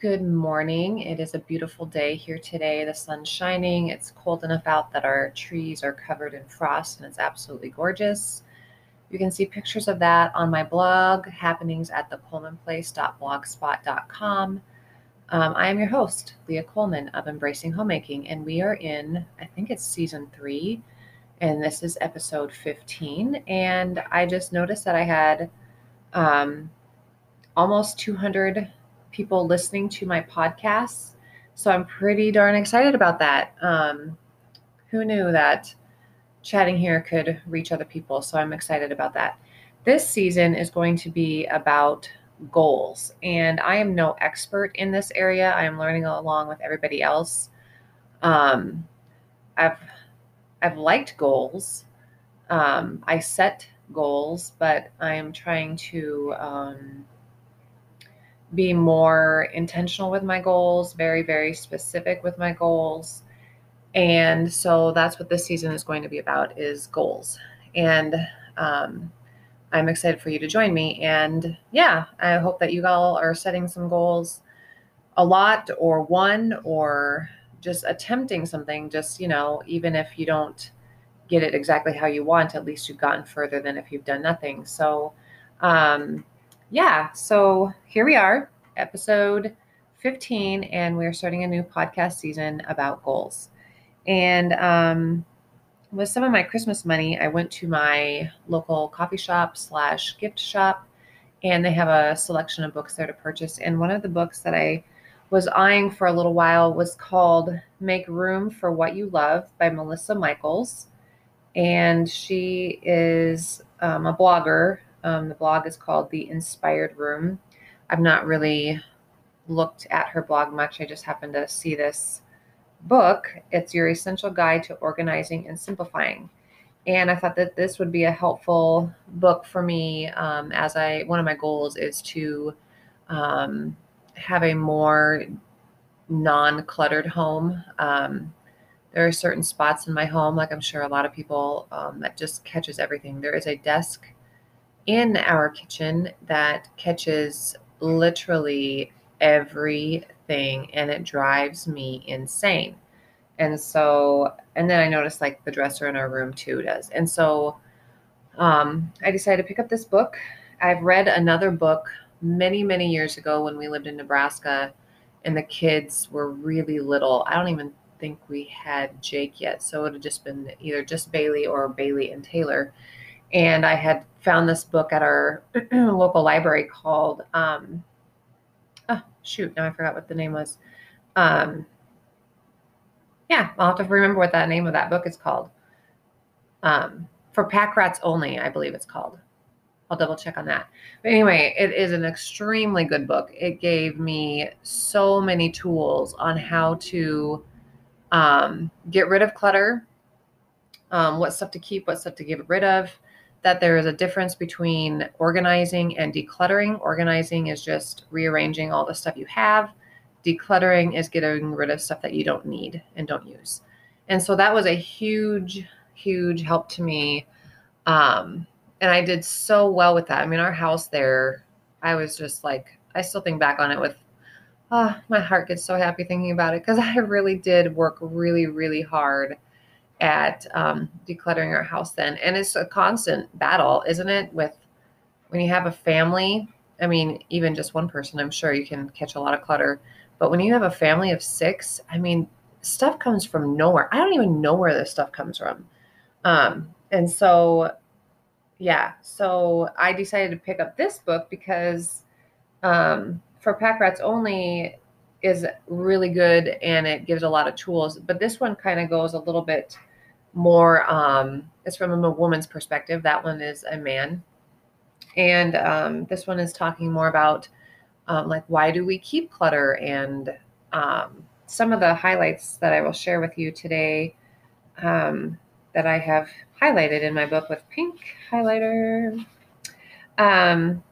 Good morning. It is a beautiful day here today. The sun's shining. It's cold enough out that our trees are covered in frost and it's absolutely gorgeous. You can see pictures of that on my blog, happenings at thecolemanplace.blogspot.com. Um, I am your host, Leah Coleman of Embracing Homemaking, and we are in, I think it's season three, and this is episode 15. And I just noticed that I had um, almost 200 people listening to my podcasts. So I'm pretty darn excited about that. Um, who knew that chatting here could reach other people? So I'm excited about that. This season is going to be about goals, and I am no expert in this area. I am learning along with everybody else. Um, I've I've liked goals. Um, I set goals, but I am trying to um, be more intentional with my goals, very, very specific with my goals. And so that's what this season is going to be about is goals. And um, I'm excited for you to join me. And yeah, I hope that you all are setting some goals a lot or one or just attempting something, just, you know, even if you don't get it exactly how you want, at least you've gotten further than if you've done nothing. So, um, yeah, so here we are, episode 15, and we're starting a new podcast season about goals. And um, with some of my Christmas money, I went to my local coffee shop slash gift shop, and they have a selection of books there to purchase. And one of the books that I was eyeing for a little while was called Make Room for What You Love by Melissa Michaels. And she is um, a blogger um, the blog is called The Inspired Room. I've not really looked at her blog much. I just happened to see this book. It's Your Essential Guide to Organizing and Simplifying. And I thought that this would be a helpful book for me um, as I, one of my goals is to um, have a more non cluttered home. Um, there are certain spots in my home, like I'm sure a lot of people, um, that just catches everything. There is a desk in our kitchen that catches literally everything and it drives me insane. And so, and then I noticed like the dresser in our room too does. And so um, I decided to pick up this book. I've read another book many, many years ago when we lived in Nebraska and the kids were really little. I don't even think we had Jake yet. So it would have just been either just Bailey or Bailey and Taylor and I had found this book at our local library called um, oh shoot now I forgot what the name was. Um, yeah, I'll have to remember what that name of that book is called. Um, for pack rats only, I believe it's called. I'll double check on that. But anyway, it is an extremely good book. It gave me so many tools on how to um, get rid of clutter, um, what stuff to keep, what stuff to get rid of, that there is a difference between organizing and decluttering. Organizing is just rearranging all the stuff you have. Decluttering is getting rid of stuff that you don't need and don't use. And so that was a huge, huge help to me. Um, and I did so well with that. I mean, our house there, I was just like, I still think back on it with, oh, my heart gets so happy thinking about it because I really did work really, really hard at um, decluttering our house then. And it's a constant battle, isn't it? With when you have a family, I mean, even just one person, I'm sure you can catch a lot of clutter. But when you have a family of six, I mean, stuff comes from nowhere. I don't even know where this stuff comes from. Um, and so, yeah, so I decided to pick up this book because um, for pack rats only is really good and it gives a lot of tools. But this one kind of goes a little bit more um it's from a woman's perspective that one is a man. And um, this one is talking more about um, like why do we keep clutter? And um, some of the highlights that i will share with you today um, that i have highlighted in my book with pink highlighter. Um,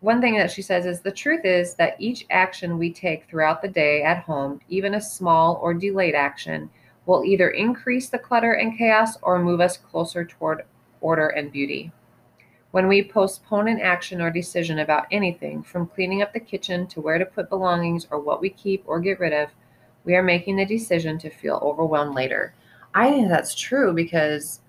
one thing that she says is the truth is that each action we take throughout the day at home even a small or delayed action will either increase the clutter and chaos or move us closer toward order and beauty. When we postpone an action or decision about anything, from cleaning up the kitchen to where to put belongings or what we keep or get rid of, we are making the decision to feel overwhelmed later. I think that's true because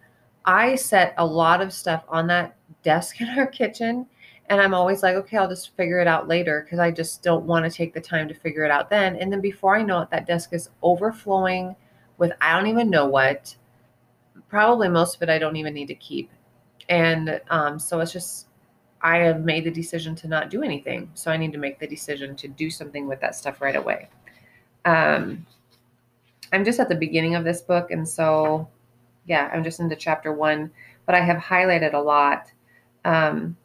I set a lot of stuff on that desk in our kitchen and I'm always like, okay, I'll just figure it out later because I just don't want to take the time to figure it out then. And then before I know it, that desk is overflowing with I don't even know what. Probably most of it I don't even need to keep. And um, so it's just, I have made the decision to not do anything. So I need to make the decision to do something with that stuff right away. Um, I'm just at the beginning of this book. And so, yeah, I'm just into chapter one, but I have highlighted a lot. Um,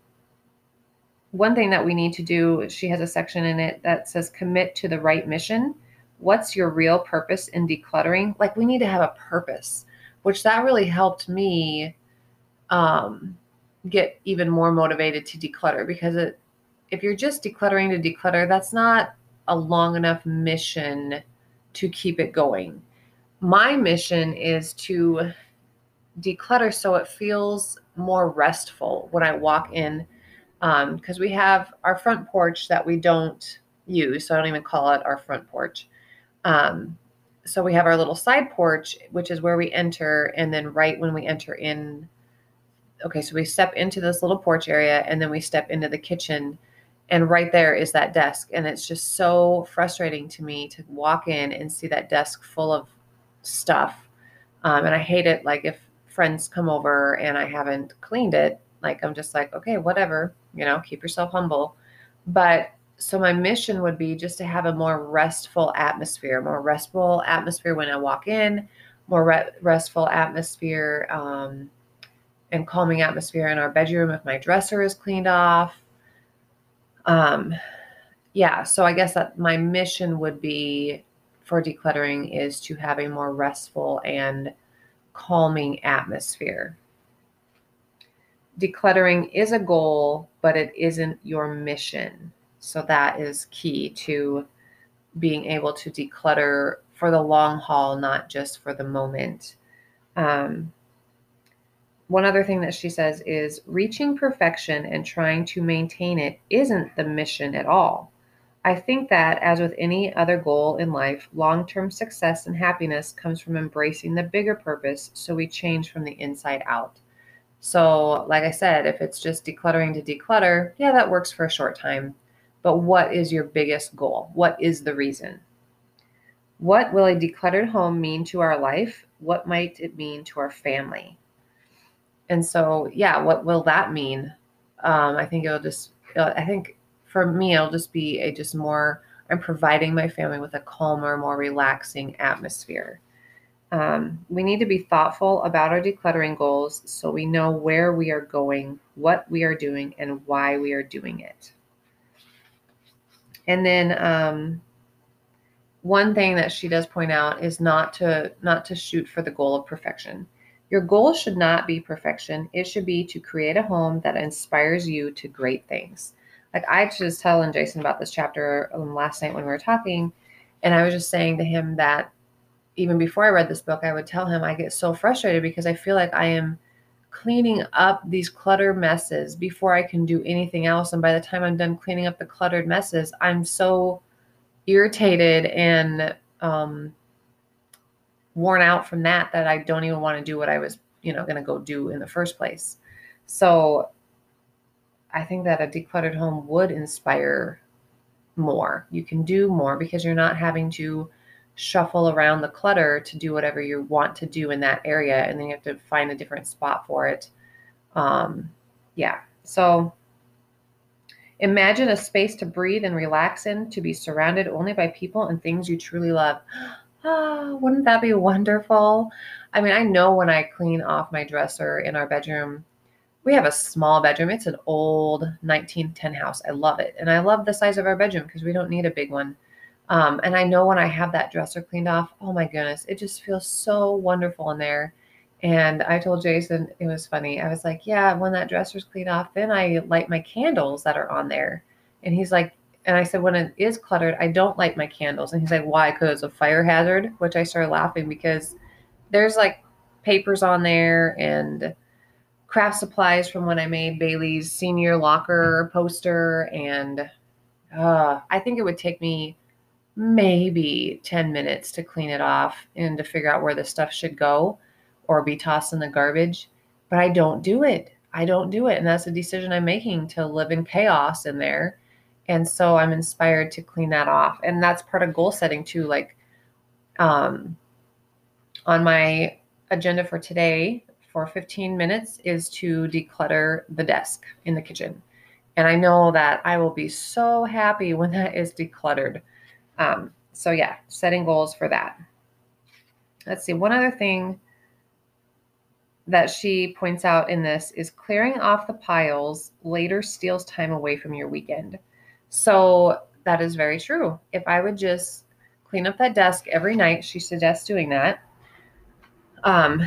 one thing that we need to do, she has a section in it that says commit to the right mission. What's your real purpose in decluttering? Like we need to have a purpose, which that really helped me um, get even more motivated to declutter because it, if you're just decluttering to declutter, that's not a long enough mission to keep it going. My mission is to declutter so it feels more restful when I walk in because um, we have our front porch that we don't use, so I don't even call it our front porch. Um, so we have our little side porch, which is where we enter, and then right when we enter in, okay, so we step into this little porch area, and then we step into the kitchen, and right there is that desk, and it's just so frustrating to me to walk in and see that desk full of stuff, um, and I hate it. Like if friends come over and I haven't cleaned it, like I'm just like, okay, whatever, you know, keep yourself humble. But so my mission would be just to have a more restful atmosphere, more restful atmosphere when I walk in, more re- restful atmosphere um, and calming atmosphere in our bedroom if my dresser is cleaned off. Um, yeah, so I guess that my mission would be for decluttering is to have a more restful and calming atmosphere decluttering is a goal, but it isn't your mission. So that is key to being able to declutter for the long haul, not just for the moment. Um, one other thing that she says is reaching perfection and trying to maintain it isn't the mission at all. I think that, as with any other goal in life, long term success and happiness comes from embracing the bigger purpose so we change from the inside out. So, like I said, if it's just decluttering to declutter, yeah, that works for a short time. But what is your biggest goal? What is the reason? What will a decluttered home mean to our life? What might it mean to our family? And so, yeah, what will that mean? Um, I think it'll just, I think for me, it'll just be a just more, I'm providing my family with a calmer, more relaxing atmosphere. Um, we need to be thoughtful about our decluttering goals so we know where we are going, what we are doing, and why we are doing it. And then um, one thing that she does point out is not to not to shoot for the goal of perfection. Your goal should not be perfection. It should be to create a home that inspires you to great things. Like I just telling Jason about this chapter um, last night when we were talking, and I was just saying to him that even before I read this book, I would tell him I get so frustrated because I feel like I am cleaning up these clutter messes before I can do anything else. And by the time I'm done cleaning up the cluttered messes, I'm so irritated and um, worn out from that that I don't even want to do what I was, you know, going to go do in the first place. So I think that a decluttered home would inspire more. You can do more because you're not having to shuffle around the clutter to do whatever you want to do in that area and then you have to find a different spot for it. Um, yeah so imagine a space to breathe and relax in to be surrounded only by people and things you truly love. Ah, wouldn't that be wonderful? I mean i know when i clean off my dresser in our bedroom we have a small bedroom. It's an old 1910 house. I love it. And i love the size of our bedroom because we don't need a big one um, and I know when I have that dresser cleaned off, oh my goodness, it just feels so wonderful in there. And I told Jason, it was funny. I was like, yeah, when that dresser's cleaned off, then I light my candles that are on there. And he's like, and I said, when it is cluttered, I don't light my candles. And he's like, why? Because it's a fire hazard, which I started laughing because there's like papers on there and craft supplies from when I made Bailey's senior locker poster. And uh, I think it would take me maybe 10 minutes to clean it off and to figure out where the stuff should go or be tossed in the garbage. But I don't do it. I don't do it. And that's a decision I'm making to live in chaos in there. And so I'm inspired to clean that off. And that's part of goal setting too. Like um, on my agenda for today for 15 minutes is to declutter the desk in the kitchen. And I know that I will be so happy when that is decluttered. Um, so, yeah, setting goals for that. Let's see. One other thing that she points out in this is clearing off the piles later steals time away from your weekend. So that is very true. If I would just clean up that desk every night, she suggests doing that. Um,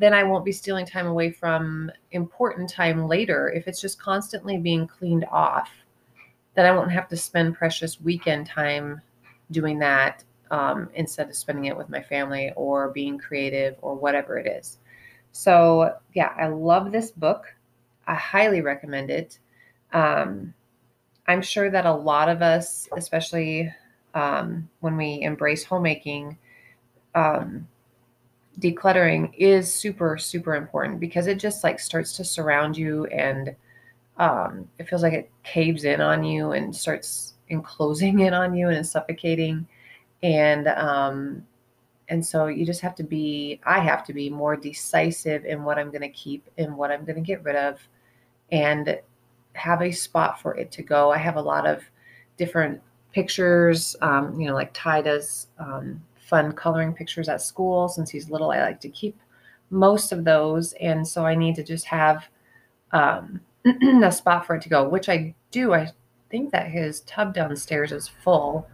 then I won't be stealing time away from important time later. If it's just constantly being cleaned off, then I won't have to spend precious weekend time doing that um, instead of spending it with my family or being creative or whatever it is. So, yeah, I love this book. I highly recommend it. Um, I'm sure that a lot of us, especially um, when we embrace homemaking, um, decluttering is super, super important because it just like starts to surround you and um, it feels like it caves in on you and starts enclosing in on you and suffocating. And um, and so you just have to be, I have to be more decisive in what I'm going to keep and what I'm going to get rid of and have a spot for it to go. I have a lot of different pictures, um, you know, like Ty does um, fun coloring pictures at school. Since he's little, I like to keep most of those. And so I need to just have um, a spot for it to go, which I do. I think that his tub downstairs is full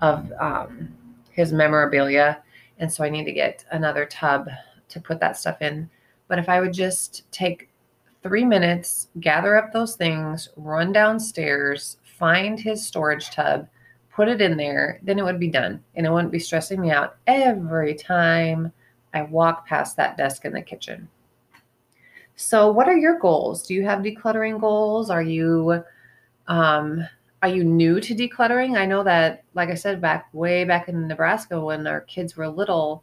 of um, his memorabilia and so I need to get another tub to put that stuff in. But if I would just take three minutes, gather up those things, run downstairs, find his storage tub, put it in there, then it would be done. And it wouldn't be stressing me out every time I walk past that desk in the kitchen. So, what are your goals? Do you have decluttering goals? Are you um, are you new to decluttering? I know that, like I said, back way back in Nebraska when our kids were little,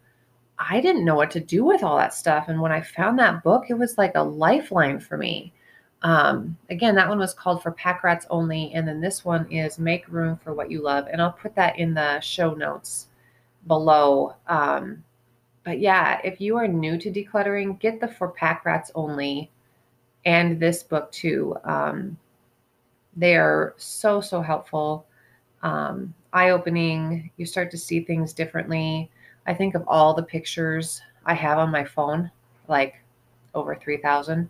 I didn't know what to do with all that stuff. And when I found that book, it was like a lifeline for me. Um, again, that one was called For Pack Rats Only. And then this one is Make Room for What You Love. And I'll put that in the show notes below. Um, but yeah, if you are new to decluttering, get the For Pack Rats Only and this book too. Um, they are so, so helpful, um, eye opening. You start to see things differently. I think of all the pictures I have on my phone, like over 3,000.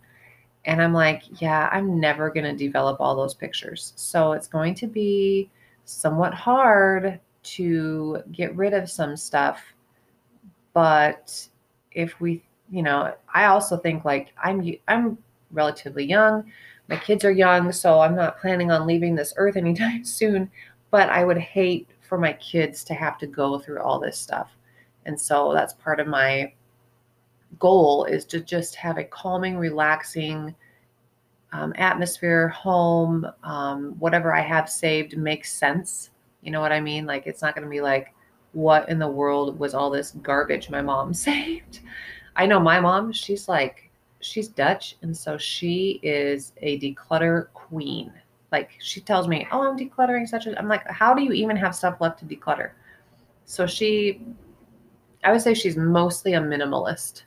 And I'm like, yeah, I'm never going to develop all those pictures. So it's going to be somewhat hard to get rid of some stuff. But if we, you know, I also think like I'm I'm relatively young my kids are young, so I'm not planning on leaving this earth anytime soon. But I would hate for my kids to have to go through all this stuff. And so that's part of my goal is to just have a calming, relaxing um, atmosphere, home, um, whatever I have saved makes sense. You know what I mean? Like, it's not going to be like, what in the world was all this garbage my mom saved? I know my mom, she's like, she's Dutch, and so she is a declutter queen. Like she tells me, "Oh, I'm decluttering such a." I'm like, "How do you even have stuff left to declutter?" So she, I would say she's mostly a minimalist,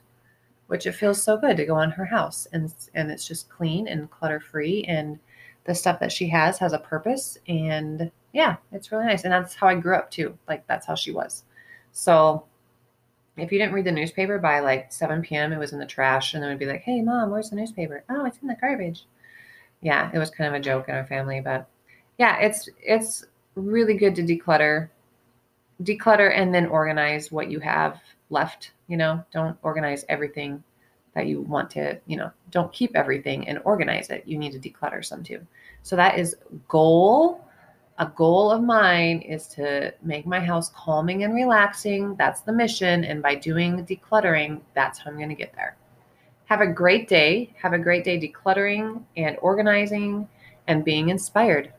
which it feels so good to go on her house and and it's just clean and clutter free, and the stuff that she has has a purpose, and yeah, it's really nice. And that's how I grew up too. Like that's how she was. So if you didn't read the newspaper by like 7 p.m., it was in the trash, and then we'd be like, "Hey, mom, where's the newspaper? Oh, it's in the garbage." Yeah, it was kind of a joke in our family, but yeah, it's it's really good to declutter, declutter, and then organize what you have left. You know, don't organize everything that you want to. You know, don't keep everything and organize it. You need to declutter some too. So that is goal a goal of mine is to make my house calming and relaxing. That's the mission. And by doing decluttering, that's how I'm going to get there. Have a great day. Have a great day decluttering and organizing and being inspired.